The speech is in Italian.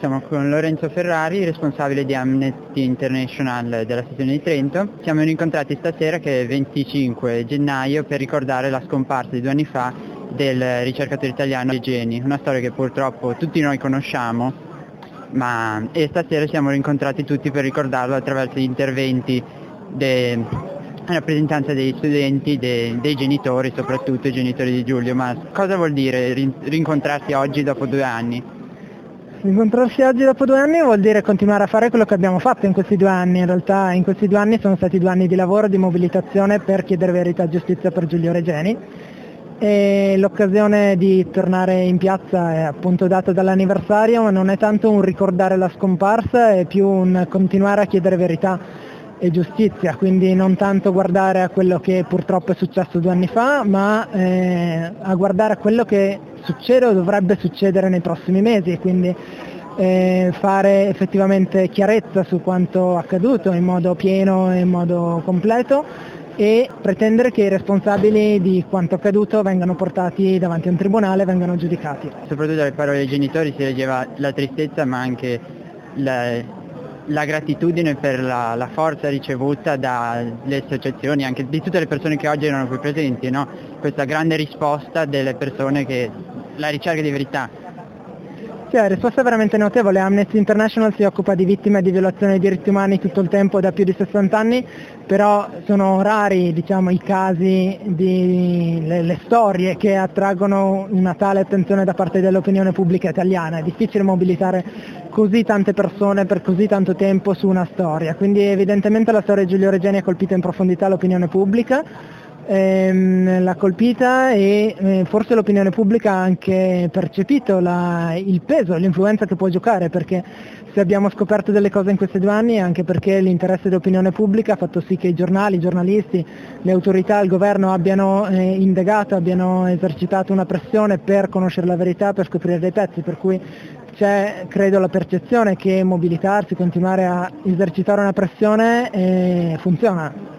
Siamo con Lorenzo Ferrari, responsabile di Amnesty International della sezione di Trento. Siamo incontrati stasera che è 25 gennaio per ricordare la scomparsa di due anni fa del ricercatore italiano Geni, una storia che purtroppo tutti noi conosciamo, ma e stasera siamo rincontrati tutti per ricordarlo attraverso gli interventi della rappresentanza degli studenti, dei, dei genitori, soprattutto i genitori di Giulio. Ma cosa vuol dire rincontrarsi oggi dopo due anni? Incontrarsi oggi dopo due anni vuol dire continuare a fare quello che abbiamo fatto in questi due anni. In realtà in questi due anni sono stati due anni di lavoro, di mobilitazione per chiedere verità e giustizia per Giulio Regeni. E l'occasione di tornare in piazza è appunto data dall'anniversario, ma non è tanto un ricordare la scomparsa, è più un continuare a chiedere verità e giustizia, quindi non tanto guardare a quello che purtroppo è successo due anni fa, ma eh, a guardare a quello che succede o dovrebbe succedere nei prossimi mesi, quindi eh, fare effettivamente chiarezza su quanto accaduto in modo pieno e in modo completo e pretendere che i responsabili di quanto accaduto vengano portati davanti a un tribunale e vengano giudicati. Soprattutto dalle parole dei genitori si leggeva la tristezza ma anche la, la gratitudine per la, la, forza ricevuta dalle associazioni, anche di tutte le persone che oggi erano qui presenti, no? questa grande risposta delle persone che la ricerca di verità. Sì, risposta veramente notevole. Amnesty International si occupa di vittime di violazione dei diritti umani tutto il tempo da più di 60 anni, però sono rari diciamo, i casi, di, le, le storie che attraggono una tale attenzione da parte dell'opinione pubblica italiana. È difficile mobilitare così tante persone per così tanto tempo su una storia, quindi evidentemente la storia di Giulio Regeni ha colpito in profondità l'opinione pubblica ehm, l'ha colpita e eh, forse l'opinione pubblica ha anche percepito la, il peso, l'influenza che può giocare perché se abbiamo scoperto delle cose in questi due anni è anche perché l'interesse dell'opinione pubblica ha fatto sì che i giornali, i giornalisti, le autorità, il governo abbiano eh, indagato, abbiano esercitato una pressione per conoscere la verità, per scoprire dei pezzi, per cui c'è credo la percezione che mobilitarsi, continuare a esercitare una pressione eh, funziona.